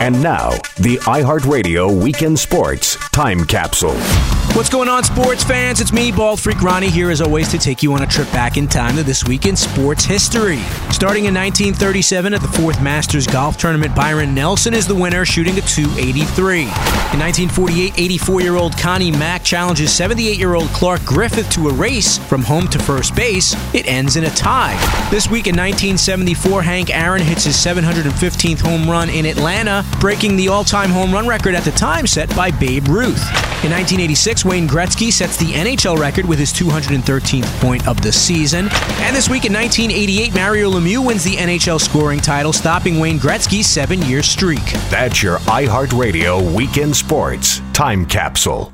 And now, the iHeartRadio Weekend Sports Time Capsule. What's going on, sports fans? It's me, Bald Freak Ronnie, here as always to take you on a trip back in time to this week in sports history. Starting in 1937 at the fourth Masters Golf Tournament, Byron Nelson is the winner, shooting a 283. In 1948, 84 year old Connie Mack challenges 78 year old Clark Griffith to a race from home to first base. It ends in a tie. This week in 1974, Hank Aaron hits his 715th home run in Atlanta, breaking the all time home run record at the time set by Babe Ruth. In 1986, Wayne Gretzky sets the NHL record with his 213th point of the season. And this week in 1988, Mario Lemieux wins the NHL scoring title, stopping Wayne Gretzky's seven year streak. That's your iHeartRadio Weekend Sports Time Capsule.